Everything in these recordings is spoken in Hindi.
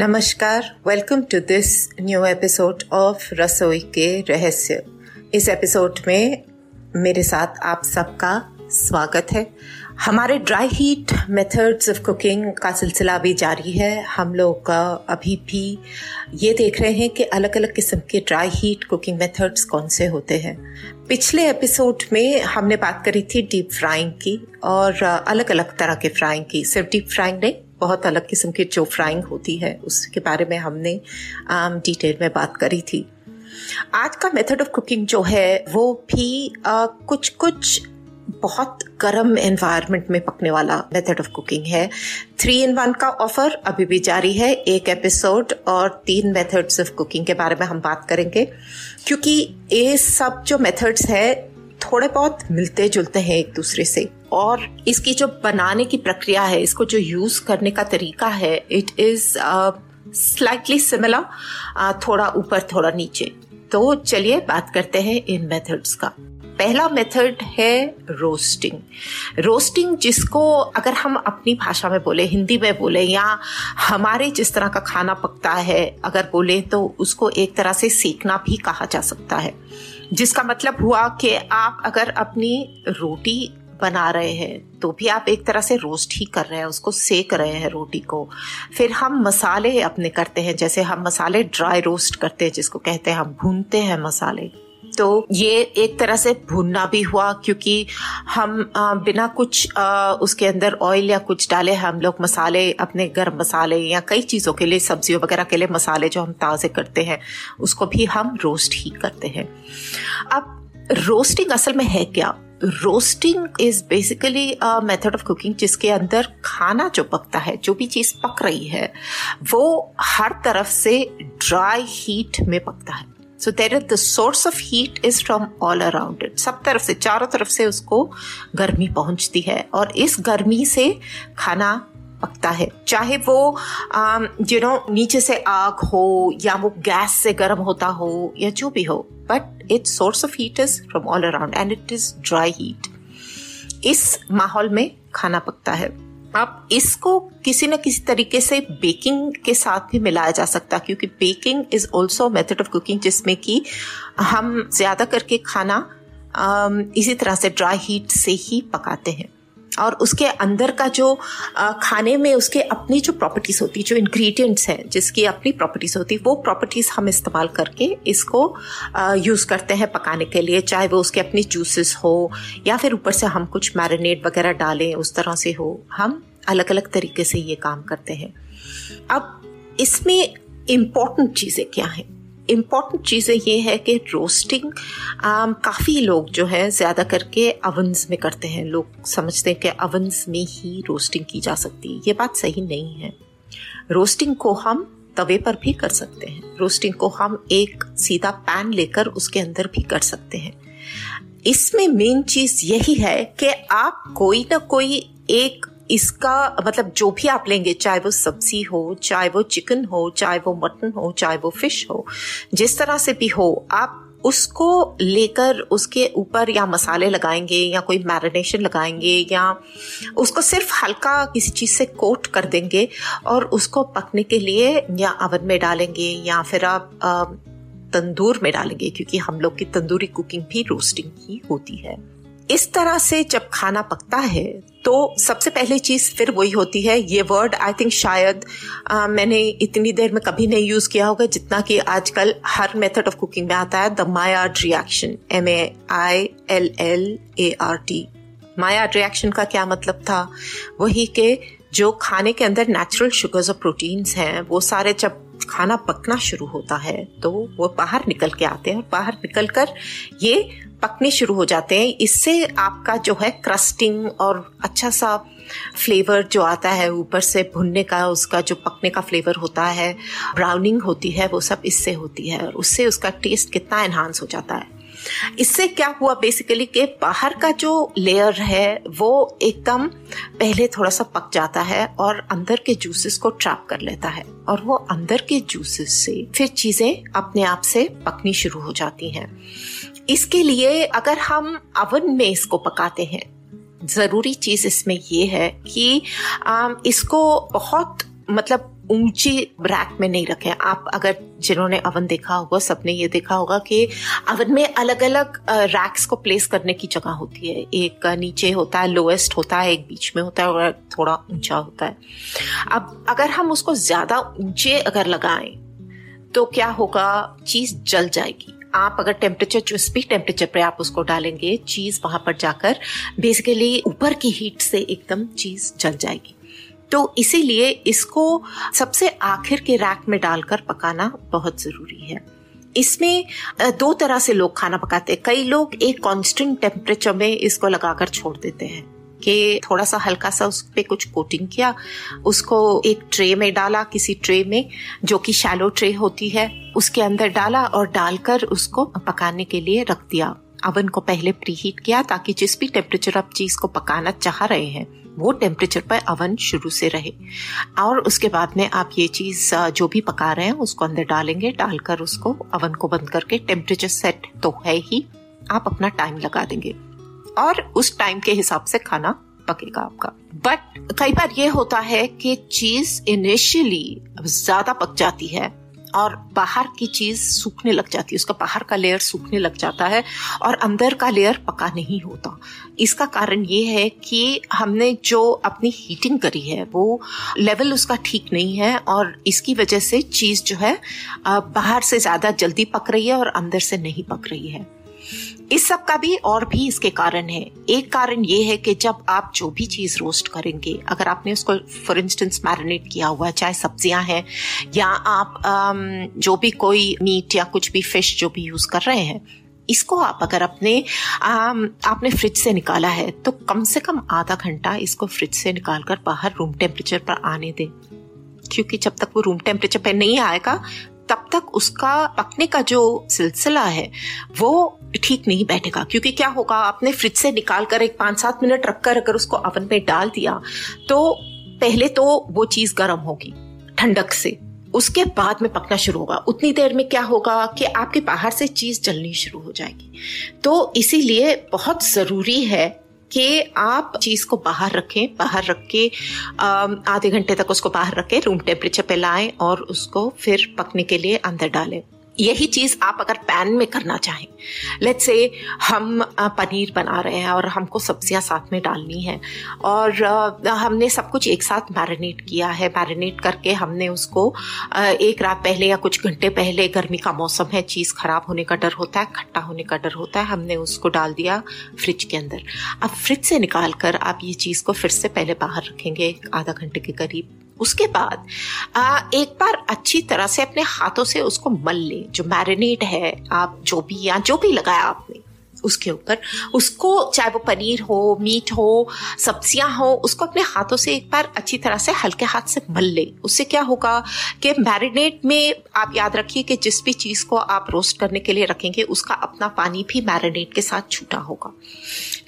नमस्कार welcome to this new episode of रसोई के रहस्य इस एपिसोड में मेरे साथ आप सबका स्वागत है। हमारे dry heat methods of cooking का सिलसिला भी जारी है। हम लोग अभी भी ये देख रहे हैं कि अलग अलग किस्म के ड्राई हीट कुकिंग मेथड्स कौन से होते हैं। पिछले एपिसोड में हमने बात करी थी डीप फ्राइंग की और अलग अलग तरह के फ्राइंग की। सिर्फ़ डीप फ्राइंग नहीं बहुत अलग किस्म की जो फ्राइंग होती है उसके बारे में हमने डिटेल में बात करी थी। आज का मेथड ऑफ़ कुकिंग जो है वो भी आ, कुछ कुछ बहुत गर्म एनवायरनमेंट में पकने वाला मेथड ऑफ़ कुकिंग है। थ्री इन वन का ऑफ़र अभी भी जारी है एक एपिसोड और तीन मेथड्स ऑफ़ कुकिंग के बारे में हम बात करेंगे। क्योंकि ये सब जो मेथड्स है थोड़े बहुत मिलते जुलते हैं एक दूसरे से। और इसकी जो बनाने की प्रक्रिया है, इसको जो यूज़ करने का तरीका है इट इज़ स्लाइटली सिमिलर थोड़ा ऊपर, थोड़ा नीचे। तो चलिए बात करते हैं इन मेथड्स का। पहला मेथड है रोस्टिंग रोस्टिंग जिसको अगर हम अपनी भाषा में बोले, हिंदी में बोले, या हमारे जिस तरह का खाना पकता है, अगर बोले तो उसको एक तरह से सेकना भी कहा जा सकता है। जिसका मतलब हुआ कि आप अगर अपनी रोटी बना रहे हैं तो भी आप एक तरह से रोस्ट ही कर रहे हैं, उसको सेक रहे हैं रोटी को। फिर हम मसाले अपने करते हैं, जैसे हम मसाले ड्राई रोस्ट करते हैं, जिसको कहते हैं, हम भूनते हैं मसाले। तो ये एक तरह से भूनना भी हुआ क्योंकि हम बिना कुछ उसके अंदर ऑयल या कुछ डाले, हम लोग मसाले, अपने गर्म मसाले या कई चीज़ों के लिए, सब्जियों वगैरह के लिए मसाले जो हम ताज़े करते हैं, उसको भी हम रोस्ट ही करते हैं। अब रोस्टिंग असल में है क्या? Roasting is basically method of cooking जिसके अंदर खाना जो पकता है, जो भी चीज़ पक रही है, वो हर तरफ़ से ड्राई हीट में पकता है। So there the source of heat is from all around it सब तरफ़ से, चारों तरफ़ से उसको गर्मी पहुँचती है और इस गर्मी से खाना पकता है। चाहे वो यू नो नीचे से आग हो या वो गैस से गर्म होता हो या जो भी हो but it's source of heat is from all around and it is dry heat इस माहौल में खाना पकता है। अब इसको किसी न किसी तरीके से बेकिंग के साथ भी मिलाया जा सकता, क्योंकि baking is also method of cooking जिसमें कि हम ज़्यादा करके खाना इसी तरह से ड्राई हीट से ही पकाते हैं। और उसके अंदर का जो खाने में उसके अपनी जो प्रॉपर्टीज़ होती, जो इंग्रेडिएंट्स हैं, जिसकी अपनी प्रॉपर्टीज़ होती, वो प्रॉपर्टीज़ हम इस्तेमाल करके इसको यूज़ करते हैं पकाने के लिए, चाहे वो उसके अपनी जूसेस हो, या फिर ऊपर से हम कुछ मैरिनेट वगैरह डालें, उस तरह से हो, हम अलग अलग तरीके से ये काम करते हैं। अब इसमें इंपॉर्टेंट चीज़ें क्या हैं? इंपॉर्टेंट चीज़ें ये है कि रोस्टिंग काफ़ी लोग जो है, ज़्यादा करके अवंस में करते हैं। लोग समझते हैं कि अवंस में ही रोस्टिंग की जा सकती है। ये बात सही नहीं है। रोस्टिंग को हम तवे पर भी कर सकते हैं। रोस्टिंग को हम एक सीधा पैन लेकर उसके अंदर भी कर सकते हैं। इसमें मेन चीज़ यही है कि आप कोई ना कोई एक इसका मतलब जो भी आप लेंगे, चाहे वो सब्ज़ी हो, चाहे वो चिकन हो, चाहे वो मटन हो, चाहे वो फ़िश हो, जिस तरह से भी हो, आप उसको लेकर उसके ऊपर या मसाले लगाएँगे या कोई मैरिनेशन लगाएँगे या उसको सिर्फ़ हल्का किसी चीज़ से कोट कर देंगे और उसको पकने के लिए या अवन में डालेंगे या फिर आप तंदूर में डालेंगे, क्योंकि हम लोग की तंदूरी कुकिंग भी रोस्टिंग ही होती है। इस तरह से जब खाना पकता है तो सबसे पहली चीज़ फिर वही होती है ये वर्ड आई थिंक शायद अ, मैंने इतनी देर में कभी नहीं यूज़ किया होगा जितना कि आजकल हर मेथड ऑफ़ कुकिंग में आता है the Maillard reaction M A I L L A R T Maillard reaction का क्या मतलब था? वही के जो खाने के अंदर नेचुरल शुगर्स और प्रोटीन्स हैं वो सारे जब खाना पकना शुरू होता है तो वो बाहर निकल के आते हैं और बाहर निकल कर ये पकने शुरू हो जाते हैं। इससे आपका जो है क्रस्टिंग और अच्छा सा फ्लेवर जो आता है, ऊपर से भुनने का, उसका जो पकने का फ्लेवर होता है ब्राउनिंग होती है, वो सब इससे होती है और उससे उसका टेस्ट कितना एनहांस हो जाता है। इससे क्या हुआ बेसिकली कि बाहर का जो लेयर है, वो एकदम पहले थोड़ा सा पक जाता है और अंदर के जूसेस को ट्रैप कर लेता है और वो अंदर के जूसेस से फिर चीज़ें अपने आप से पकनी शुरू हो जाती हैं। इसके लिए अगर हम अवन में इसको पकाते हैं, ज़रूरी चीज़ इसमें ये है कि इसको बहुत मतलब ऊँची रैक में नहीं रखें। आप अगर जिन्होंने अवन देखा होगा, सबने ये देखा होगा कि अवन में अलग अलग रैक्स को प्लेस करने की जगह होती है। एक नीचे होता है लोएस्ट होता है, एक बीच में होता है और थोड़ा ऊँचा होता है। अब अगर हम उसको ज़्यादा ऊँचे अगर लगाएँ तो क्या होगा? चीज़ जल जाएगी। आप अगर टेम्परेचर जिस भी टेम्परेचर पर आप उसको डालेंगे, चीज़ वहाँ पर जाकर बेसिकली ऊपर की हीट से एकदम चीज़ जल जाएगी। तो इसीलिए इसको सबसे आखिर के रैक में डालकर पकाना बहुत ज़रूरी है। इसमें दो तरह से लोग खाना पकाते हैं। कई लोग एक कांस्टेंट टेम्परेचर में इसको लगाकर छोड़ देते हैं कि थोड़ा सा हल्का सा उस पर कुछ कोटिंग किया, उसको एक ट्रे में डाला, किसी ट्रे में जो कि शैलो ट्रे होती है, उसके अंदर डाला और डालकर उसको पकाने के लिए रख दिया। अवन को पहले प्री हीट किया ताकि जिस भी टेम्परेचर आप चीज़ को पकाना चाह रहे हैं, वो टेम्परेचर पर अवन शुरू से रहे। और उसके बाद में आप ये चीज़ जो भी पका रहे हैं, उसको अंदर डालेंगे, डालकर उसको अवन को बंद करके टेम्परेचर सेट तो है ही, आप अपना टाइम लगा देंगे। और उस टाइम के हिसाब से खाना पकेगा आपका। बट कई बार ये होता है कि चीज़ इनिशियली ज़्यादा पक जाती है और बाहर की चीज़ सूखने लग जाती है। उसका बाहर का लेयर सूखने लग जाता है और अंदर का लेयर पका नहीं होता। इसका कारण ये है कि हमने जो अपनी हीटिंग करी है, वो लेवल उसका ठीक नहीं है और इसकी वजह से चीज़ जो है बाहर से ज़्यादा जल्दी पक रही है और अंदर से नहीं पक रही है। इस सब का भी और भी इसके कारण है। एक कारण ये है कि जब आप जो भी चीज़ रोस्ट करेंगे अगर आपने उसको फॉर इंस्टेंस मैरिनेट किया हुआ है चाहे सब्ज़ियाँ हैं या आप जो भी कोई मीट या कुछ भी फ़िश जो भी यूज़ कर रहे हैं इसको आप अगर अपने आम, आपने फ्रिज से निकाला है तो कम से कम आधा घंटा इसको फ्रिज से निकालकर बाहर रूम टेम्परेचर पर आने दें। क्योंकि जब तक वो रूम टेम्परेचर पर नहीं आएगा तब तक उसका पकने का जो सिलसिला है वो ठीक नहीं बैठेगा, क्योंकि क्या होगा, आपने फ्रिज से निकाल कर एक पाँच सात मिनट रखकर अगर उसको अवन में डाल दिया तो पहले तो वो चीज़ गर्म होगी, ठंडक से। उसके बाद में पकना शुरू होगा। उतनी देर में क्या होगा कि आपके बाहर से चीज़ जलनी शुरू हो जाएगी। तो इसीलिए बहुत ज़रूरी है कि आप चीज़ को बाहर रखें, बाहर रख के आधे घंटे तक उसको बाहर रखें रूम टेम्परेचर पे लाएँ और उसको फिर पकने के लिए अंदर डालें। यही चीज़ आप अगर पैन में करना चाहें लेट्स से हम पनीर बना रहे हैं और हमको सब्ज़ियाँ साथ में डालनी है और हमने सब कुछ एक साथ मैरिनेट किया है, मैरिनेट करके हमने उसको एक रात पहले या कुछ घंटे पहले गर्मी का मौसम है, चीज़ खराब होने का डर होता है, खट्टा होने का डर होता है, हमने उसको डाल दिया फ्रिज के अंदर। अब फ्रिज से निकाल कर आप ये चीज़ को फिर से पहले बाहर रखेंगे आधा घंटे के करीब। उसके बाद आ, एक बार अच्छी तरह से अपने हाथों से उसको मल लें जो मैरिनेट है आप जो भी या जो भी लगाया आपने। उसके ऊपर, उसको चाहे वो पनीर हो, मीट हो, सब्ज़ियाँ हो, उसको अपने हाथों से एक बार अच्छी तरह से हल्के हाथ से मल ले। उससे क्या होगा कि मैरिनेट में आप याद रखिए कि जिस भी चीज़ को आप रोस्ट करने के लिए रखेंगे, उसका अपना पानी भी मैरिनेट के साथ छूटा होगा।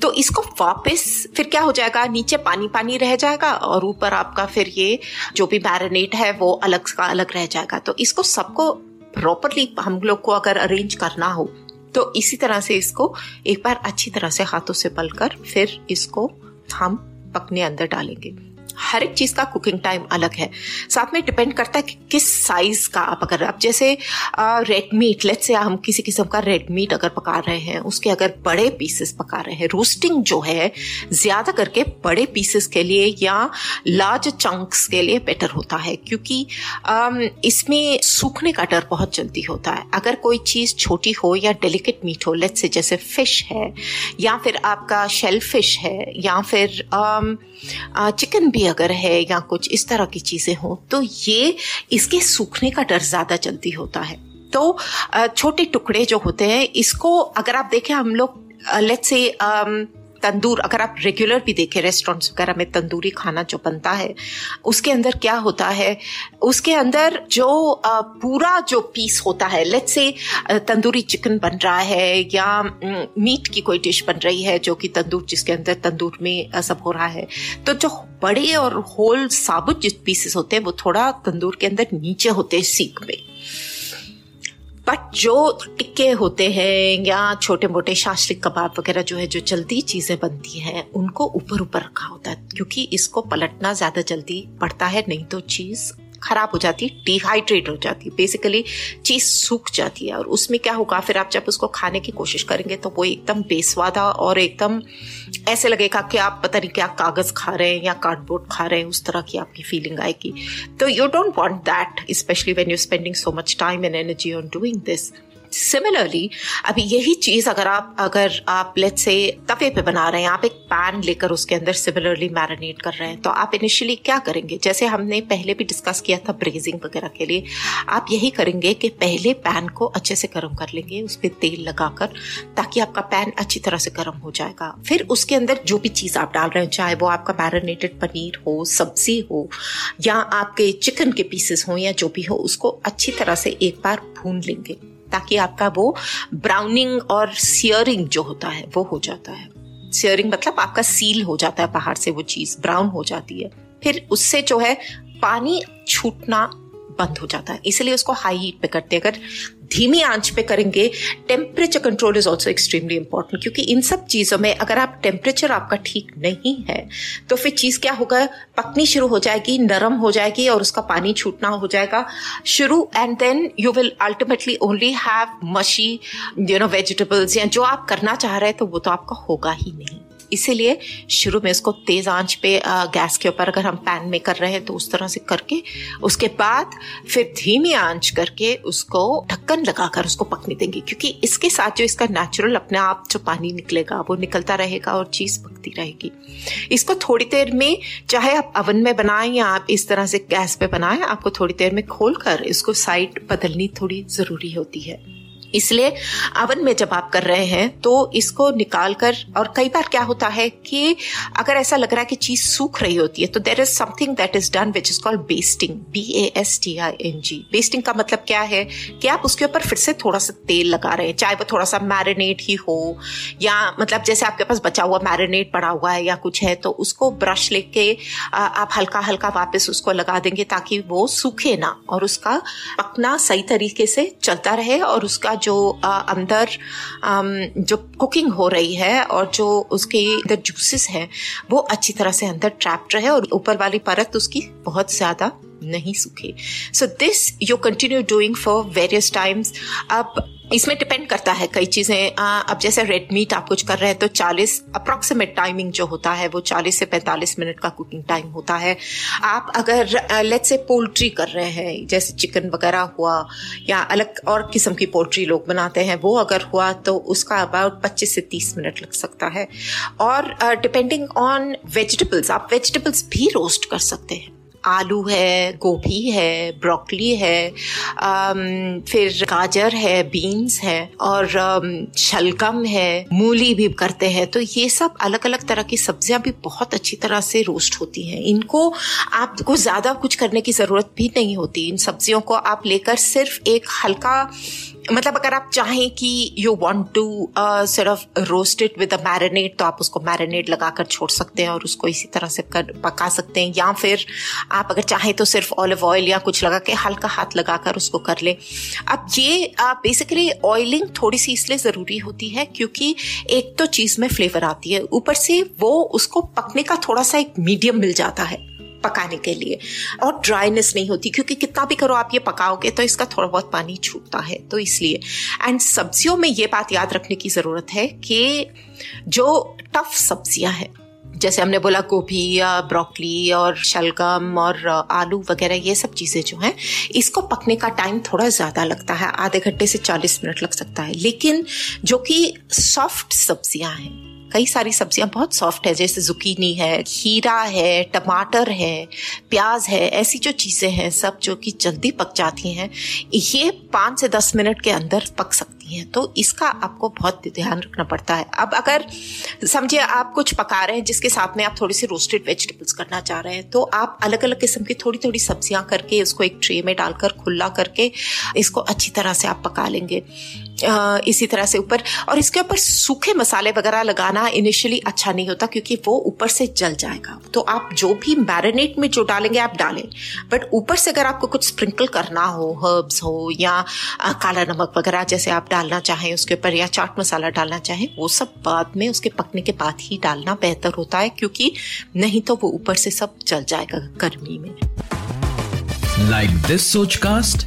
तो इसको वापस फिर क्या हो जाएगा? नीचे पानी पानी रह जाएगा और ऊपर आपका फिर ये जो भी मैरिनेट है, वो अलग का अलग रह जाएगा। तो इसको सबको प्रॉपरली हम लोग को अगर अरेंज करना हो तो इसी तरह से इसको एक बार अच्छी तरह से हाथों से पलकर फिर इसको हम पकने अंदर डालेंगे। हर एक चीज़ का कुकिंग टाइम अलग है। साथ में डिपेंड करता है कि किस साइज़ का आप अगर आप जैसे रेड मीट लेट से हम किसी किस्म का रेड मीट अगर पका रहे हैं, उसके अगर बड़े पीसेस पका रहे हैं रोस्टिंग जो है, ज़्यादा करके बड़े पीसेस के लिए या लार्ज चंक्स के लिए बेटर होता है। क्योंकि इसमें सूखने का डर बहुत जल्दी होता है। अगर कोई चीज़ छोटी हो या डेलिकेट मीट हो लेट से जैसे फ़िश है, या फिर आपका शेल फ़िश है, या फिर चिकन भी अगर है या कुछ इस तरह की चीज़ें हो तो ये इसके सूखने का डर ज़्यादा जल्दी होता है। तो छोटे टुकड़े जो होते हैं, इसको अगर आप देखें, हम लोग लेट्स से तंदूर, अगर आप रेगुलर भी देखें रेस्टोरेंट्स वगैरह में तंदूरी खाना जो बनता है, उसके अंदर क्या होता है? उसके अंदर जो पूरा जो पीस होता है लेट से तंदूरी चिकन बन रहा है या मीट की कोई डिश बन रही है जो कि तंदूर, जिसके अंदर तंदूर में सब हो रहा है तो जो बड़े और होल साबुत जिस पीसेस होते हैं, वो थोड़ा तंदूर के अंदर नीचे होते हैं, सीख में। बट जो टिक्के होते हैं या छोटे मोटे शास्त्रिक कबाब वगैरह जो है, जो जल्दी चीज़ें बनती है, उनको ऊपर ऊपर रखा होता है। क्योंकि इसको पलटना ज़्यादा जल्दी पड़ता है, नहीं तो चीज़ खराब हो जाती है डिहाइड्रेट हो जाती है बेसिकली चीज़ सूख जाती है। और उसमें क्या होगा, फिर आप जब उसको खाने की कोशिश करेंगे तो वो एकदम बेस्वादा और एकदम ऐसे लगेगा कि आप पता नहीं क्या कागज़ खा रहे हैं या कार्डबोर्ड खा रहे हैं, उस तरह की आपकी फीलिंग आएगी। तो you don't want that specially when you spending so much time and energy on doing this similarly अभी यही चीज़ अगर आप अगर आप लेट से तवे पे बना रहे हैं, आप एक पैन लेकर उसके अंदर सिमिलरली मैरिनेट कर रहे हैं तो आप इनिशियली क्या करेंगे? जैसे हमने पहले भी डिस्कस किया था ब्रेजिंग वगैरह के लिए, आप यही करेंगे कि पहले पैन को अच्छे से गर्म कर लेंगे, उस पर तेल लगाकर, ताकि आपका पैन अच्छी तरह से गर्म हो जाएगा। फिर उसके अंदर जो भी चीज़ आप डाल रहे हैं, चाहे वो आपका मैरिनेटेड पनीर हो, सब्ज़ी हो, या आपके चिकन के पीसेस हो या जो भी हो, उसको अच्छी तरह से एक बार भून लेंगे। ताकि आपका वो ब्राउनिंग और सियरिंग जो होता है, वो हो जाता है। सियरिंग मतलब आपका सील हो जाता है बाहर से वो चीज़ ब्राउन हो जाती है। फिर उससे जो है, पानी छूटना बंद हो जाता है। इसलिए उसको हाई हीट पे करते हैं। अगर धीमी आँच पे करेंगे temperature control is also extremely important क्योंकि इन सब चीज़ों में अगर आप टेम्परेचर आपका ठीक नहीं है तो फिर चीज़ क्या होगा? पकनी शुरू हो जाएगी, नरम हो जाएगी और उसका पानी छूटना हो जाएगा। शुरू and then you will ultimately only have mushy you know vegetables या जो आप करना चाह रहे हैं तो वो तो आपका होगा ही नहीं। इसीलिए शुरू में इसको तेज आँच पे गैस के ऊपर अगर हम पैन में कर रहे हैं तो उस तरह से करके, उसके बाद फिर धीमी आँच करके उसको ढक्कन लगाकर उसको पकने देंगे। क्योंकि इसके साथ जो इसका नेचुरल अपने आप जो पानी निकलेगा, वो निकलता रहेगा और चीज़ पकती रहेगी। इसको थोड़ी देर में, चाहे आप अवन में बनाएँ या आप इस तरह से गैस पे बनाएँ, आपको थोड़ी देर में खोलकर इसको साइड बदलनी थोड़ी ज़रूरी होती है। इसलिए अवन में जब आप कर रहे हैं तो इसको निकाल कर और कई बार क्या होता है कि अगर ऐसा लग रहा है कि चीज़ सूख रही होती है तो there is something that is done which is called basting B A S T I N G basting का मतलब क्या है कि आप उसके ऊपर फिर से थोड़ा सा तेल लगा रहे हैं, चाहे वो थोड़ा सा मैरिनेट ही हो, या मतलब जैसे आपके पास बचा हुआ मैरिनेट पड़ा हुआ है या कुछ है तो उसको ब्रश लेके आप हल्का हल्का वापस उसको लगा देंगे ताकि वो सूखे ना, और उसका पकना सही तरीके से चलता रहे, और उसका जो अंदर जो कुकिंग हो रही है और जो उसके अंदर जूसेस हैं, वो अच्छी तरह से अंदर ट्रैप्ड रहे और ऊपर वाली परत उसकी बहुत ज़्यादा नहीं सूखे। So this you continue doing for various times अब इसमें डिपेंड करता है कई चीज़ें। अब जैसे रेड मीट आप कुछ कर रहे हैं तो 40 अप्रोक्सीमेट टाइमिंग जो होता है, वो 40 से 45 मिनट का कुकिंग टाइम होता है। आप अगर लेट से पोल्ट्री कर रहे हैं, जैसे चिकन वगैरह हुआ, या अलग और किस्म की पोल्ट्री लोग बनाते हैं, वो अगर हुआ तो उसका अबाउट 25 से 30 मिनट लग सकता है। और डिपेंडिंग ऑन वेजिटेबल्स आप वेजिटेबल्स भी रोस्ट कर सकते हैं। आलू है, गोभी है, ब्रोकली है फिर गाजर है, बीन्स है और शलगम है, मूली भी करते हैं। तो ये सब अलग अलग तरह की सब्ज़ियाँ भी बहुत अच्छी तरह से रोस्ट होती हैं। इनको आपको ज़्यादा कुछ करने की ज़रूरत भी नहीं होती। इन सब्जियों को आप लेकर सिर्फ़ एक हल्का मतलब अगर आप चाहें कि यू वांट टू सिर्फ़ रोस्टेड विद अ मैरिनेट तो आप उसको मैरिनेट लगाकर छोड़ सकते हैं और उसको इसी तरह से कर, पका सकते हैं। या फिर आप अगर चाहें तो सिर्फ़ ऑलिव ऑयल या कुछ लगा के हल्का हाथ लगाकर उसको कर लें। अब ये बेसिकली ऑयलिंग थोड़ी सी इसलिए ज़रूरी होती है क्योंकि एक तो चीज़ में फ्लेवर आती है। ऊपर से वो उसको पकने का थोड़ा सा एक मीडियम मिल जाता है। पकाने के लिए। और ड्राइनेस नहीं होती, क्योंकि कितना भी करो आप ये पकाओगे तो इसका थोड़ा बहुत पानी छूटता है। तो इसलिए। एंड सब्जियों में ये बात याद रखने की ज़रूरत है कि जो टफ सब्ज़ियाँ हैं, जैसे हमने बोला गोभी या ब्रोकली और शलगम और आलू वगैरह, ये सब चीज़ें जो हैं, इसको पकने का टाइम थोड़ा ज़्यादा लगता है। आधे घंटे से 40 मिनट लग सकता है। लेकिन जो कि सॉफ्ट सब्ज़ियाँ हैं कई सारी सब्ज़ियाँ बहुत सॉफ्ट है, जैसे जुकीनी है, खीरा है, टमाटर है, प्याज है, ऐसी जो चीज़ें हैं सब जो कि जल्दी पक जाती हैं, ये पाँच से दस मिनट के अंदर पक सकती हैं। तो इसका आपको बहुत ध्यान रखना पड़ता है। अब अगर, समझिए आप कुछ पका रहे हैं, जिसके साथ में आप थोड़ी सी रोस्टेड वेजिटेबल्स करना चाह रहे हैं तो आप अलग अलग किस्म की थोड़ी थोड़ी सब्ज़ियाँ करके उसको एक ट्रे में डालकर, खुला करके इसको अच्छी तरह से आप पका लेंगे। इसी तरह से ऊपर। और इसके ऊपर सूखे मसाले वगैरह लगाना इनिशियली अच्छा नहीं होता क्योंकि वो ऊपर से जल जाएगा। तो आप जो भी मैरिनेट में जो डालेंगे, आप डालें। बट ऊपर से अगर आपको कुछ स्प्रिंकल करना हो हर्ब्स हो या काला नमक वगैरह जैसे आप डालना चाहें उसके ऊपर या चाट मसाला डालना चाहें, वो सब बाद में उसके पकने के बाद ही डालना बेहतर होता है क्योंकि नहीं तो वो ऊपर से सब जल जाएगा गर्मी में। लाइक दिस सोच कास्ट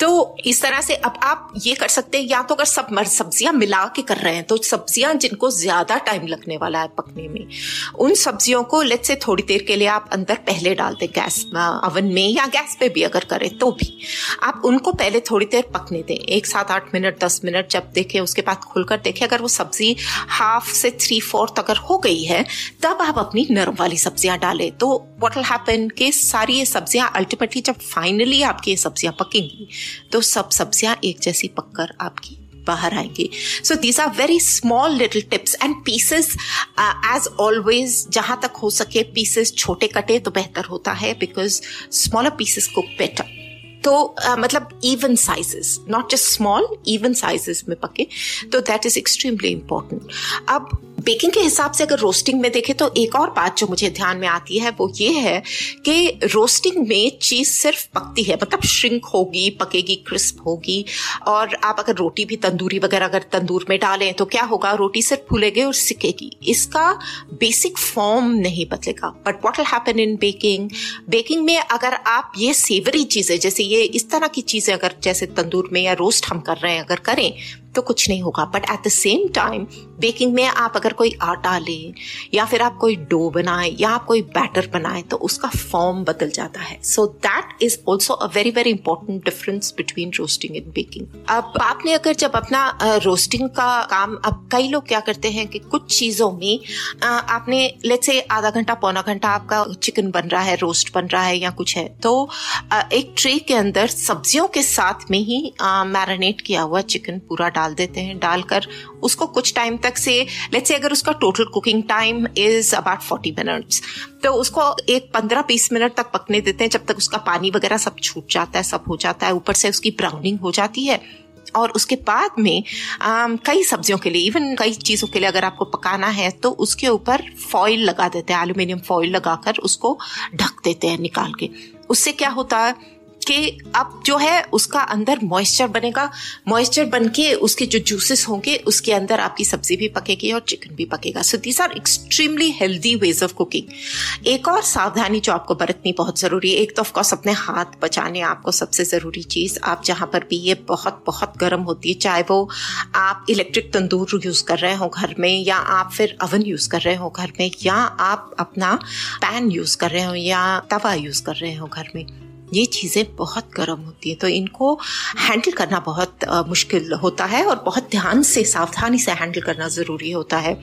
तो इस तरह से अब आप ये कर सकते हैं, या तो अगर सब सब्ज़ियाँ मिला के कर रहे हैं तो सब्ज़ियाँ जिनको ज़्यादा टाइम लगने वाला है पकने में, उन सब्जियों को लेट से थोड़ी देर के लिए आप अंदर पहले डाल दें गैस अवन में या गैस पे भी अगर करें तो भी। आप उनको पहले थोड़ी देर पकने दें, एक सात आठ मिनट, दस मिनट जब देखें, उसके बाद खुलकर देखें, अगर वो सब्ज़ी हाफ़ से थ्री फोर्थ अगर हो गई है, तब आप अपनी नरम वाली सब्ज़ियाँ डालें। तो वॉट विल हैपन के सारी ये सब्ज़ियाँ अल्टीमेटली जब फाइनली आपकी ये सब्ज़ियाँ पकेंगी तो सब सब्ज़ियाँ एक जैसी पककर आपकी बाहर आएँगी। So these are very small little tips and pieces as always जहाँ तक हो सके पीसेस छोटे कटे तो बेहतर होता है बिकॉज़ स्मॉलर पीसेस को बेटर तो uh, मतलब even sizes not just small even sizes में पके तो दैट इज़ एक्सट्रीमली इंपॉर्टेंट अब बेकिंग के हिसाब से अगर रोस्टिंग में देखें तो एक और बात जो मुझे ध्यान में आती है, वो ये है कि रोस्टिंग में चीज़ सिर्फ़ पकती है मतलब श्रिंक होगी, पकेगी, क्रिस्प होगी, और आप अगर रोटी भी तंदूरी वगैरह अगर तंदूर में डालें तो क्या होगा, रोटी सिर्फ़ फूलेगी और सिकेगी। इसका बेसिक फॉर्म नहीं बदलेगा। But what will happen in baking baking में अगर आप ये सेवरी चीज़ें, जैसे ये इस तरह की चीज़ें अगर जैसे तंदूर में या रोस्ट हम कर रहे हैं, अगर करें तो कुछ नहीं होगा। But at the same time baking में आप अगर कोई आटा ले, या फिर आप कोई डो बनाए, या आप कोई बैटर बनाए तो उसका फॉर्म बदल जाता है। So that is also a very very important difference between roasting and baking अब आपने अगर जब अपना रोस्टिंग का काम, अब कई लोग क्या करते हैं कि कुछ चीज़ों में आपने लेट से आधा घंटा, पौना घंटा आपका चिकन बन रहा है रोस्ट बन रहा है या कुछ है तो एक ट्रे के अंदर सब्जियों के साथ में ही मैरिनेट किया हुआ चिकन पूरा डाल देते हैं डालकर उसको कुछ टाइम तक से लेट्स से अगर उसका total cooking time is about forty minutes तो उसको एक पंद्रह बीस मिनट तक पकने देते हैं जब तक उसका पानी वगैरह सब छूट जाता है सब हो जाता है ऊपर से उसकी ब्राउनिंग हो जाती है। और उसके बाद में आम, कई सब्जियों के लिए इवन कई चीज़ों के लिए अगर आपको पकाना है तो उसके ऊपर फॉइल लगा देते हैं एल्यूमिनियम फॉइल लगाकर उसको ढक देते हैं निकाल के। उससे क्या होता है कि अब जो है, उसका अंदर मॉइस्चर बनेगा। मॉइस्चर बन के उसके जो जूसेस होंगे, उसके अंदर आपकी सब्ज़ी भी पकेगी और चिकन भी पकेगा। So these are extremely healthy ways of cooking एक और सावधानी जो आपको बरतनी बहुत ज़रूरी है। एक तो ऑफकोर्स अपने हाथ बचाने आपको सबसे ज़रूरी चीज़। आप जहाँ पर भी ये बहुत बहुत गर्म होती है, चाहे वो आप इलेक्ट्रिक तंदूर यूज़ कर रहे हो घर में, या आप फिर अवन यूज़ कर रहे हो घर में, या आप अपना पैन यूज़ कर रहे हो, या तवा यूज़ कर रहे हो घर में। ये चीज़ें बहुत गर्म होती हैं। तो इनको हैंडल करना बहुत मुश्किल होता है और बहुत ध्यान से सावधानी से हैंडल करना ज़रूरी होता है।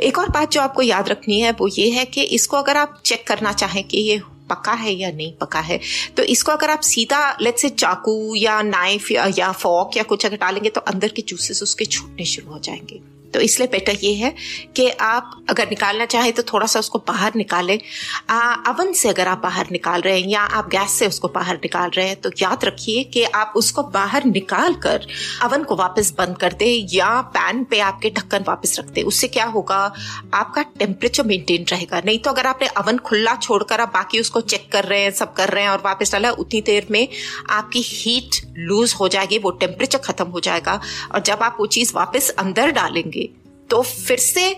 एक और बात जो आपको याद रखनी है वो ये है कि इसको अगर आप चेक करना चाहें कि ये पका है या नहीं पका है तो इसको अगर आप सीधा लेट से चाकू या नाइफ या, या फॉक या कुछ अगर डालेंगे तो अंदर के जूसेस उसके छूटने शुरू हो जाएँगे। तो इसलिए बेटर ये है कि आप अगर निकालना चाहें तो थोड़ा सा उसको बाहर निकालें। अवन से अगर आप बाहर निकाल रहे हैं या आप गैस से उसको बाहर निकाल रहे हैं तो याद रखिए कि आप उसको बाहर निकाल कर अवन को वापस बंद कर दे या पैन पे आपके ढक्कन वापस रख दे। उससे क्या होगा? आपका टेम्परेचर मेंटेन रहेगा। नहीं तो अगर आपने अवन खुला छोड़कर आप बाकी उसको चेक कर रहे हैं, सब कर रहे हैं और वापस डाला, उतनी देर में आपकी हीट लूज हो जाएगी, वो टेम्परेचर खत्म हो जाएगा। और जब आप वो चीज़ वापस अंदर डालेंगे तो फिर से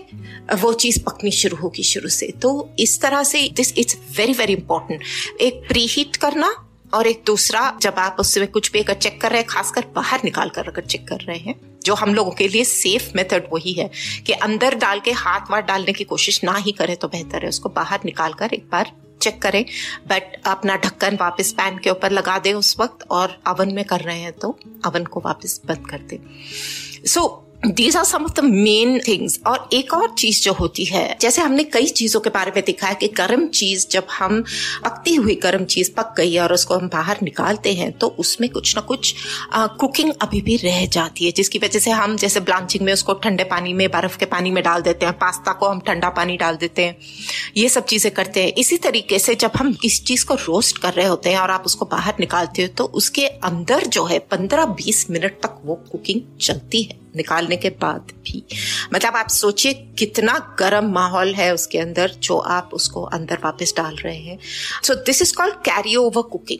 वो चीज़ पकनी शुरू होगी शुरू से। तो इस तरह से this it's very very important एक प्री हीट करना और एक दूसरा जब आप उसमें कुछ भी अगर चेक कर रहे हैं खासकर बाहर निकाल कर अगर चेक कर रहे हैं जो हम लोगों के लिए सेफ़ मेथड वही है कि अंदर डाल के हाथ वाथ डालने की कोशिश ना ही करें तो बेहतर है। उसको बाहर निकाल कर एक बार चेक करें। बट अपना ढक्कन वापस पैन के ऊपर लगा दें उस वक्त और अवन में कर रहे हैं तो अवन को वापस बंद कर दें। So so, these are some of the main things और एक और चीज़ जो होती है जैसे हमने कई चीज़ों के बारे में देखा है कि गर्म चीज़ जब हम पकती हुई गर्म चीज़ पक गई और उसको हम बाहर निकालते हैं तो उसमें कुछ ना कुछ आ, कुकिंग अभी भी रह जाती है जिसकी वजह से हम जैसे ब्लांचिंग में उसको ठंडे पानी में बर्फ़ के पानी में डाल देते हैं पास्ता को हम ठंडा पानी डाल देते हैं ये सब चीज़ें करते हैं। इसी तरीके से जब हम किस चीज़ को रोस्ट कर रहे होते हैं और आप उसको बाहर निकालते हो तो उसके अंदर जो है पंद्रह बीस मिनट तक वो कुकिंग चलती है। निकालने के बाद भी। मतलब आप सोचिए कितना गर्म माहौल है उसके अंदर जो आप उसको अंदर वापस डाल रहे हैं। So this is called carry over cooking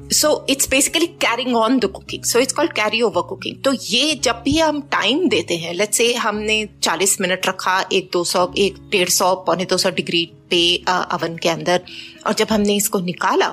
so it's basically carrying on the cooking so it's called carry over cooking तो ये जब भी हम टाइम देते हैं लेट्स से हमने 40 मिनट रखा, एक दो सौ, एक डेढ़ सौ, पौने दो सौ डिग्री पे अवन के अंदर, और जब हमने इसको निकाला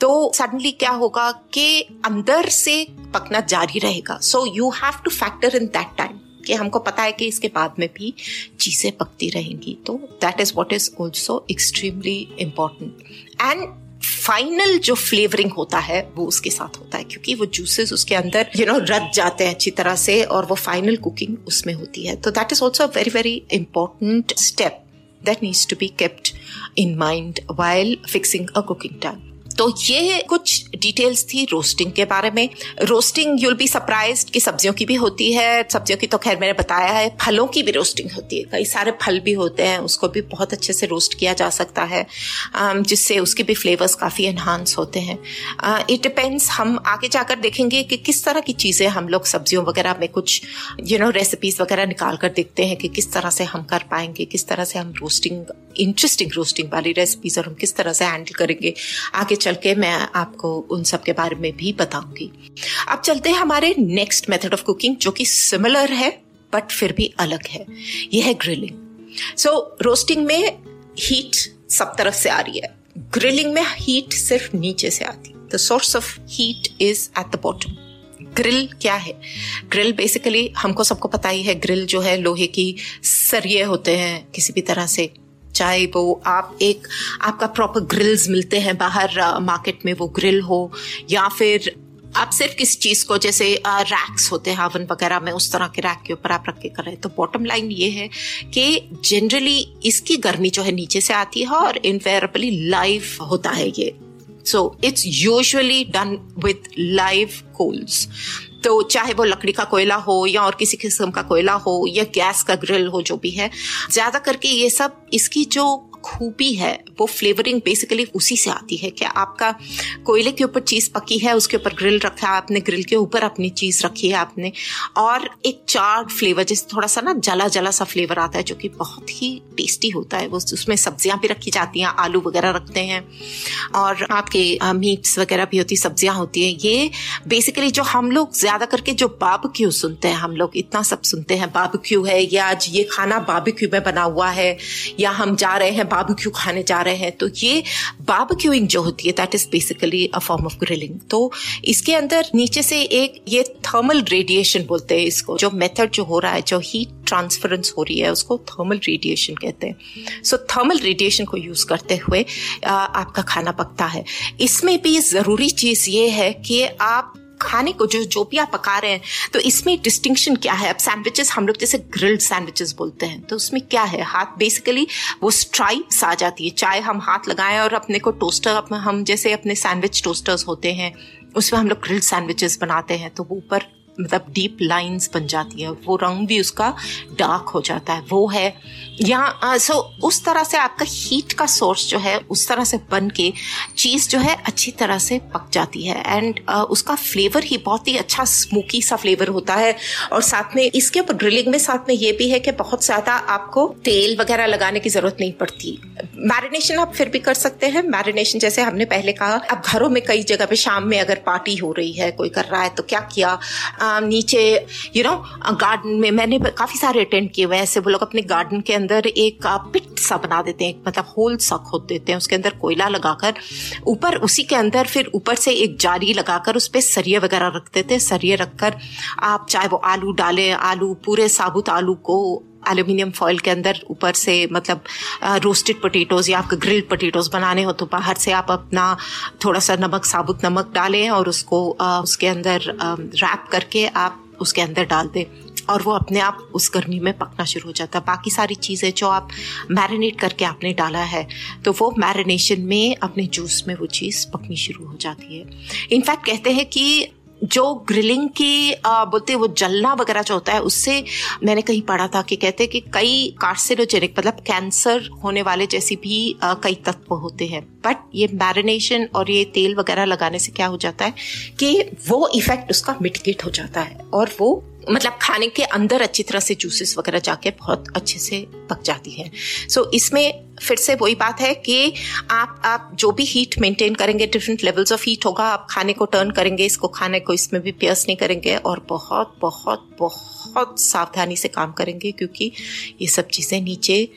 तो सडनली क्या होगा कि अंदर से पकना जारी रहेगा। So you have to factor in that time कि हमको पता है कि इसके बाद में भी चीज़ें पकती रहेंगी। तो that is what is also extremely important and final जो फ्लेवरिंग होता है, वो उसके साथ होता है, क्योंकि वो जूसेस उसके अंदर यू नो रच जाते हैं अच्छी तरह से, और वो फाइनल कुकिंग उसमें होती है तो that is also a very very important step that needs to be kept in mind while fixing a cooking time. तो ये कुछ डिटेल्स थी रोस्टिंग के बारे में। रोस्टिंग यूल बी सरप्राइज़ कि सब्जियों की भी होती है। सब्जियों की तो खैर मैंने बताया है, फलों की भी रोस्टिंग होती है। कई सारे फल भी होते हैं, उसको भी बहुत अच्छे से रोस्ट किया जा सकता है जिससे उसके भी फ्लेवर्स काफ़ी एनहांस होते हैं। इट डिपेंड्स हम आगे जाकर देखेंगे कि किस तरह की चीज़ें हम लोग सब्जियों वगैरह में कुछ यू नो रेसिपीज़ वगैरह निकाल कर देखते हैं कि किस तरह से हम कर पाएँगे, किस तरह से हम रोस्टिंग इंटरेस्टिंग रोस्टिंग वाली रेसिपीज़ और हम किस तरह से हैंडल करेंगे। आगे चल के मैं आपको उन सब के बारे में भी बताऊँगी। अब चलते हैं हमारे नेक्स्ट मेथड ऑफ़ कुकिंग जो कि सिमिलर है बट फिर भी अलग है। यह है ग्रिलिंग सो रोस्टिंग में हीट सब तरफ़ से आ रही है। ग्रिलिंग में हीट सिर्फ़ नीचे से आती the source of heat is at the bottom grill क्या है? ग्रिल बेसिकली हमको सबको पता ही है ग्रिल जो है लोहे की सरिये होते हैं, किसी भी तरह से। चाहे वो आप एक, आपका प्रॉपर ग्रिल्स मिलते हैं बाहर मार्केट में वो ग्रिल हो, या फिर आप सिर्फ़ किस चीज़ को, जैसे रैक्स होते हैं हवन वगैरह में, उस तरह के रैक के ऊपर आप रख के कर रहे हैं। तो बॉटम लाइन ये है कि जनरली इसकी गर्मी जो है नीचे से आती है और इनवेरेबली लाइव होता है ये। So it's usually done with live coals तो चाहे वो लकड़ी का कोयला हो या और किसी किस्म का कोयला हो या गैस का ग्रिल हो जो भी है, ज़्यादा करके ये सब इसकी जो खूबी है, वो फ्लेवरिंग बेसिकली उसी से आती है कि आपका कोयले के ऊपर चीज़ पकी है, उसके ऊपर ग्रिल रखा है, आपने ग्रिल के ऊपर अपनी चीज़ रखी है आपने, और एक चार फ्लेवर जैसे थोड़ा सा ना जला जला सा फ्लेवर आता है, जो कि बहुत ही टेस्टी होता है, वो उसमें सब्ज़ियाँ भी रखी जाती हैं, आलू वगैरह रखते हैं, और आपके मीट्स वगैरह भी होती, सब्ज़ियाँ होती है, ये बेसिकली जो हम लोग ज़्यादा करके जो बाबक्यू सुनते हैं, हम लोग इतना सब सुनते हैं बाबक्यू है, या आज ये खाना बाबक्यू में बना हुआ है, या हम जा रहे हैं बाबक्यू खाने जा रहे हैं तो ये बाबक्यूइंग जो होती है that is basically a form of grilling तो इसके अंदर नीचे से एक ये थर्मल रेडिएशन बोलते हैं इसको जो मेथड जो हो रहा है जो हीट ट्रांसफरेंस हो रही है उसको थर्मल रेडिएशन कहते हैं। सो थर्मल रेडिएशन को यूज़ करते हुए आ, आपका खाना पकता है। इसमें भी ज़रूरी चीज़ ये है कि आप खाने को जो जो भी आप पका रहे हैं तो इसमें डिस्टिंक्शन क्या है? अब सैंडविचेस हम लोग जैसे ग्रिल्ड सैंडविचेस बोलते हैं तो उसमें क्या है? हाथ बेसिकली वो स्ट्राइप्स आ जाती है। चाहे हम हाथ लगाएँ और अपने को टोस्टर हम जैसे अपने सैंडविच टोस्टर्स होते हैं, उसमें हम लोग ग्रिल्ड सैंडविचेस बनाते हैं तो वो ऊपर मतलब डीप लाइंस बन जाती है, वो रंग भी उसका डार्क हो जाता है, वो है या सो उस तरह से आपका हीट का सोर्स जो है, उस तरह से बन के चीज़ जो है अच्छी तरह से पक जाती है। एंड उसका फ्लेवर ही बहुत ही अच्छा स्मोकी सा फ्लेवर होता है। और साथ में इसके ऊपर ग्रिलिंग में साथ में ये भी है कि बहुत ज़्यादा आपको तेल वगैरह लगाने की ज़रूरत नहीं पड़ती। मैरिनेशन आप फिर भी कर सकते हैं। मैरिनेशन जैसे हमने पहले कहा, अब घरों में कई जगह पे शाम में अगर पार्टी हो रही है, कोई कर रहा है तो क्या किया? नीचे यू नो गार्डन में मैंने काफ़ी सारे अटेंड किए हुए हैं। ऐसे वो लोग अपने गार्डन के अंदर एक पिट सा बना देते हैं मतलब होल सा खोद देते हैं, उसके अंदर कोयला लगाकर। ऊपर, उसी के अंदर फिर ऊपर से एक जारी लगाकर उस पर सरिये वगैरह रख देते हैं। सरिये रखकर आप चाहे वो आलू डालें, आलू, पूरे साबुत आलू को एल्यूमिनियम फॉइल के अंदर ऊपर से मतलब रोस्टेड पोटेटोज या आपको ग्रिल्ड पोटेटोज बनाने हो तो बाहर से आप अपना थोड़ा सा नमक साबुत नमक डालें और उसको आ, उसके अंदर रैप करके आप उसके अंदर डाल दें और वो अपने आप उस गर्मी में पकना शुरू हो जाता है। बाकी सारी चीज़ें जो आप मैरिनेट करके आपने डाला है तो वो मैरिनेशन में अपने जूस में वो चीज़ पकनी शुरू हो जाती है। इनफैक्ट कहते हैं कि जो ग्रिलिंग की बोलते वो जलना वगैरह जो होता है, उससे मैंने कहीं पढ़ा था कि कहते हैं कि कई कार्सिनोजेनिक मतलब कैंसर होने वाले जैसे भी कई तत्व होते हैं। बट ये मैरिनेशन और ये तेल वगैरह लगाने से क्या हो जाता है कि वो इफ़ेक्ट उसका मिटिगेट हो जाता है और वो मतलब खाने के अंदर अच्छी तरह से जूसेस वगैरह जाके बहुत अच्छे से पक जाती है। सो so, इसमें फिर से वही बात है कि आप आप जो भी हीट मेंटेन करेंगे डिफरेंट लेवल्स ऑफ़ हीट होगा आप खाने को टर्न करेंगे इसको खाने को इसमें भी पियर्स नहीं करेंगे और बहुत बहुत बहुत सावधानी से काम करेंगे क्योंकि ये सब चीज़ें नीचे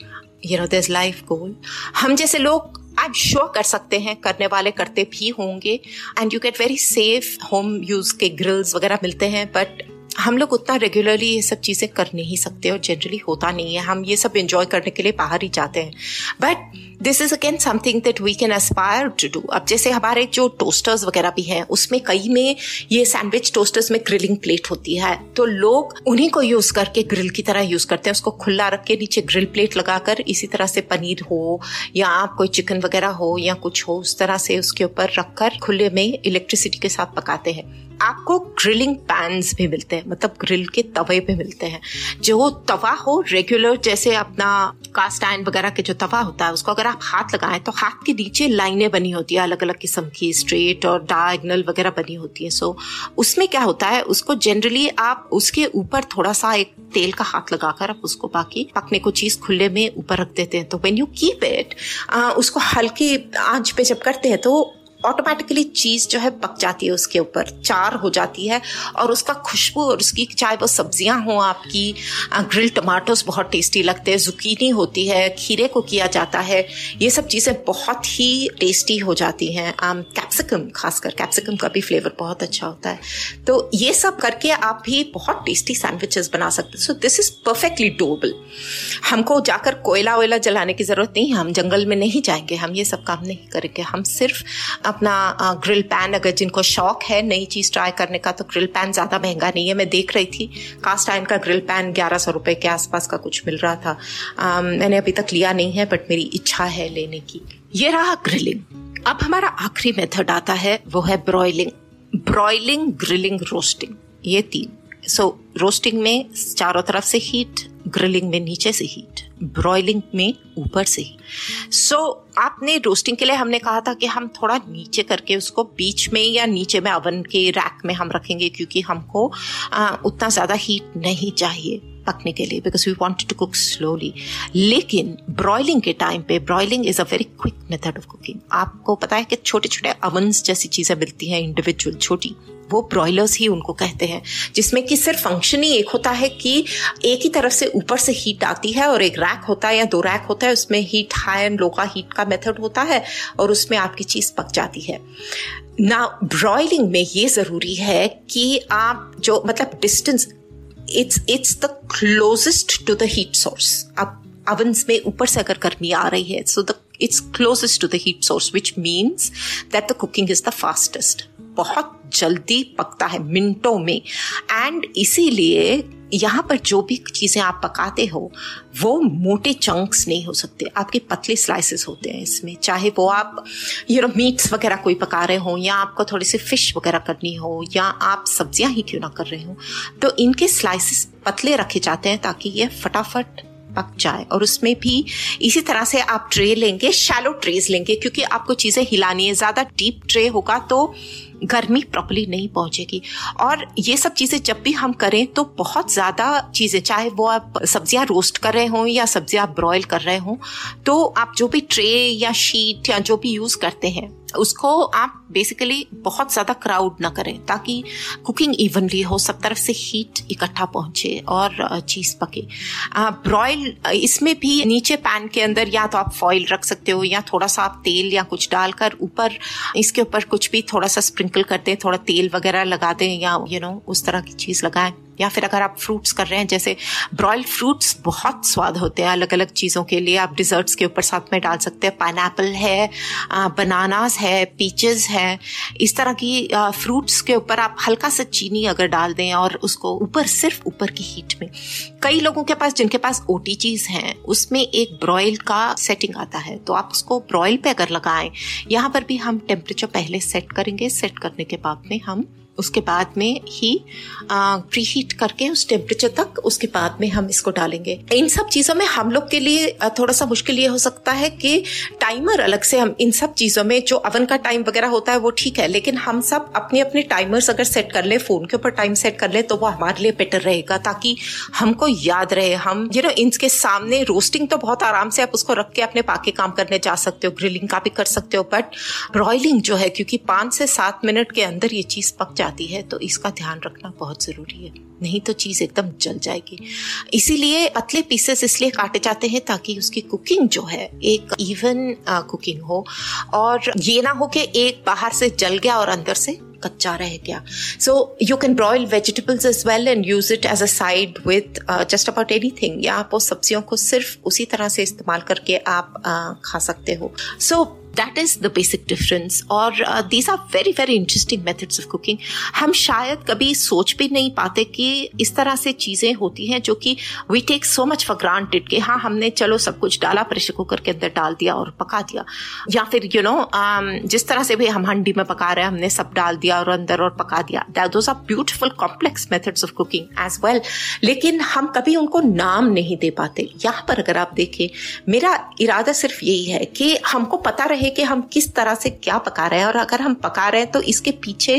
you know this life goal हम जैसे लोग एम श्योर कर सकते हैं करने वाले करते भी होंगे and you get very safe home use के ग्रिल्स वगैरह मिलते हैं बट हम लोग उतना रेगुलरली ये सब चीज़ें कर नहीं सकते और जनरली होता नहीं है। हम ये सब इंजॉय करने के लिए बाहर ही जाते हैं। But this is again something that we can aspire to do अब जैसे हमारे जो टोस्टर्स वगैरह भी हैं, उसमें कई में ये सैंडविच टोस्टर्स में ग्रिलिंग प्लेट होती है। तो लोग उन्हीं को यूज़ करके ग्रिल की तरह यूज़ करते हैं। उसको खुला रख के नीचे ग्रिल प्लेट लगाकर इसी तरह से पनीर हो या आप कोई चिकन वगैरह हो या कुछ हो, उस तरह से उसके ऊपर रखकर खुले में इलेक्ट्रिसिटी के साथ पकाते हैं। आपको ग्रिलिंग पैंस भी मिलते हैं। मतलब ग्रिल के तवे भी मिलते हैं। जो तवा हो रेगुलर जैसे अपना कास्ट आयन वगैरह के जो तवा होता है, उसको अगर आप हाथ लगाएँ तो हाथ के नीचे लाइनें बनी होती है अलग अलग किस्म की स्ट्रेट और डायगनल वगैरह बनी होती है। सो उसमें क्या होता है, उसको जनरली आप उसके ऊपर थोड़ा सा एक तेल का हाथ लगाकर आप उसको बाकी पकने को चीज़ खुले में ऊपर रख देते हैं। तो वेन यू कीप इट उसको हल्की आँच पे जब करते हैं तो ऑटोमेटिकली चीज़ जो है पक जाती है उसके ऊपर, चार हो जाती है और उसका खुशबू और उसकी चाहे वो सब्ज़ियाँ हो आपकी ग्रिल टमाटोस बहुत टेस्टी लगते हैं जुकीनी होती है, खीरे को किया जाता है, ये सब चीज़ें बहुत ही टेस्टी हो जाती हैं। कैप्सिकम खासकर कैप्सिकम का भी फ्लेवर बहुत अच्छा होता है। तो ये सब करके आप भी बहुत टेस्टी सैंडविचेस बना सकते हैं। So this is perfectly doable हमको जाकर कोयला वोयला जलाने की ज़रूरत नहीं, हम जंगल में नहीं जाएँगे, हम ये सब काम नहीं करेंगे। हम सिर्फ़ अपना ग्रिल पैन अगर जिनको शौक है नई चीज़ ट्राई करने का तो ग्रिल पैन ज़्यादा महँगा नहीं है। मैं देख रही थी कास्ट आयन का ग्रिल पैन ग्यारह सौ रुपए के आसपास का कुछ मिल रहा था। आ, मैंने अभी तक लिया नहीं है बट मेरी इच्छा है लेने की। ये रहा ग्रिलिंग अब हमारा आखिरी मेथड आता है वो है ब्रॉयलिंग ब्रॉयलिंग ग्रिलिंग रोस्टिंग ये तीन। सो रोस्टिंग में चारों तरफ़ से हीट ग्रिलिंग में नीचे से हीट ब्रॉयलिंग में ऊपर से ही सो so, आपने रोस्टिंग के लिए हमने कहा था कि हम थोड़ा नीचे करके उसको बीच में या नीचे में अवन के रैक में हम रखेंगे क्योंकि हमको आ, उतना ज़्यादा हीट नहीं चाहिए. पकने के लिए because we want to cook slowly लेकिन ब्रॉयलिंग के टाइम पे broiling is a very quick method of cooking आपको पता है कि छोटे छोटे अवंस जैसी चीज़ें मिलती हैं इंडिविजुअल छोटी। वो ब्रॉयलर्स ही उनको कहते हैं, जिसमें कि सिर्फ़ फ़ंक्शन ही एक होता है कि एक ही तरफ़ से ऊपर से हीट आती है और एक रैक होता है या दो रैक होता है, उसमें हीट हाई एंड लो का हीट का मेथड होता है और उसमें आपकी चीज़ पक जाती है। ना ब्रॉयलिंग में ये ज़रूरी है कि आप जो मतलब distance it's it's the closest to the heat source अब ovens में ऊपर से अगर गर्मी आ रही है so the it's closest to the heat source which means that the cooking is the fastest बहुत जल्दी पकता है मिनटों में। एंड इसीलिए यहाँ पर जो भी चीज़ें आप पकाते हो, वो मोटे चंक्स नहीं हो सकते। आपके पतले स्लाइसेस होते हैं इसमें। चाहे वो आप यू नो मीट्स वगैरह कोई पका रहे हो, या आपको थोड़ी सी फ़िश वगैरह करनी हो, या आप सब्ज़ियाँ ही क्यों ना कर रहे हो तो इनके स्लाइसेस पतले रखे जाते हैं ताकि ये फटाफट पक जाए। और उसमें भी इसी तरह से आप ट्रे लेंगे शैलो ट्रेज लेंगे, क्योंकि आपको चीज़ें हिलानी है। ज़्यादा डीप ट्रे होगा तो गर्मी प्रॉपरली नहीं पहुंचेगी। और ये सब चीज़ें जब भी हम करें तो बहुत ज़्यादा चीज़ें, चाहे वो आप सब्ज़ियाँ रोस्ट कर रहे हों या सब्ज़ियाँ ब्रॉयल कर रहे हों तो आप जो भी ट्रे या शीट या जो भी यूज़ करते हैं, उसको आप बेसिकली बहुत ज़्यादा क्राउड ना करें, ताकि कुकिंग इवनली हो, सब तरफ़ से हीट इकट्ठा पहुँचे और चीज़ पके। ब्रॉयल इसमें भी नीचे पैन के अंदर या तो आप फॉइल रख सकते हो, या थोड़ा सा आप तेल या कुछ डालकर ऊपर, इसके ऊपर कुछ भी थोड़ा सा स्प्रिंकल करते हैं थोड़ा तेल वगैरह लगा दें या यू you नो know, उस तरह की चीज़ लगाएँ। या फिर अगर आप फ्रूट्स कर रहे हैं, जैसे ब्रॉयल्ड फ्रूट्स बहुत स्वाद होते हैं अलग अलग चीज़ों के लिए। आप डिजर्ट्स के ऊपर साथ में डाल सकते हैं। पाइन है बनानास है पीचेस है। इस तरह की फ्रूट्स के ऊपर आप हल्का सा चीनी अगर डाल दें और उसको ऊपर, सिर्फ़ ऊपर की हीट में। कई लोगों के पास, जिनके पास ओटी चीज़ है, उसमें एक ब्रॉयल का सेटिंग आता है। तो आप उसको ब्रॉयल पे अगर लगाएँ, यहाँ पर भी हम टेम्परेचर पहले सेट करेंगे। सेट करने के बाद में हम उसके बाद में ही प्री हीट करके उस टेम्परेचर तक उसके बाद में हम इसको डालेंगे। इन सब चीज़ों में हम लोग के लिए थोड़ा सा मुश्किल ये हो सकता है कि टाइमर अलग से हम इन सब चीज़ों में, जो अवन का टाइम वगैरह होता है वो ठीक है, लेकिन हम सब अपने अपने टाइमर्स अगर सेट कर ले फ़ोन के ऊपर टाइम सेट कर ले तो वो हमारे लिए बेटर रहेगा, ताकि हमको याद रहे हम। यू नो इनके सामने रोस्टिंग तो बहुत आराम से आप उसको रख के अपने पाके काम करने जा सकते हो ग्रिलिंग का भी कर सकते हो बट ब्रॉयलिंग जो है, क्योंकि पाँच से सात मिनट के अंदर ये चीज़ पक जाती है तो इसका ध्यान रखना बहुत ज़रूरी है। नहीं तो चीज़ एकदम जल जाएगी। इसीलिए पतले पीसेस इसलिए काटे जाते हैं ताकि उसकी कुकिंग जो है एक इवन कुकिंग हो। और ये ना हो कि एक बाहर से जल गया और अंदर से कच्चा रह गया। So you can broil vegetables as well and use it as a side with just about anything या आप सब्जियों को सिर्फ़ उसी तरह से इस्तेमाल करके आप uh, खा सकते हो। So so, that is the basic difference और these are very very interesting methods of cooking हम शायद कभी सोच भी नहीं पाते कि इस तरह से चीज़ें होती हैं जो कि we take so much for granted कि हाँ हमने चलो सब कुछ डाला प्रेशर कुकर के अंदर डाल दिया और पका दिया। या फिर you you know know, um, जिस तरह से भी हम हंडी में पका रहे हैं हमने सब डाल दिया और अंदर और पका दिया। Those are beautiful complex methods of cooking as well लेकिन हम कभी उनको नाम नहीं दे पाते। यहाँ पर अगर आप देखें मेरा इरादा सिर्फ़ यही है कि हमको पता रहे रहे कि हम किस तरह से क्या पका रहे हैं और अगर हम पका रहे हैं तो इसके पीछे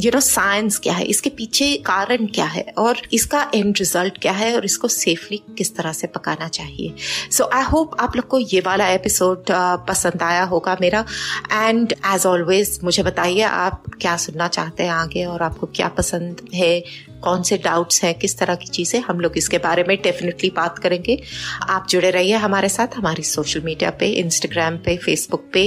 यू नो साइंस क्या है? इसके पीछे कारण क्या है? और इसका एंड रिज़ल्ट क्या है? और इसको सेफली किस तरह से पकाना चाहिए? सो आई होप आप लोग को ये वाला एपिसोड uh, पसंद आया होगा मेरा। एंड एज ऑलवेज मुझे बताइए आप क्या सुनना चाहते हैं आगे और आपको क्या पसंद है? कौन से डाउट्स हैं, किस तरह की चीज़ें, हम लोग इसके बारे में डेफिनेटली बात करेंगे। आप जुड़े रहिए हमारे साथ, हमारी सोशल मीडिया पे इंस्टाग्राम पे फेसबुक पे।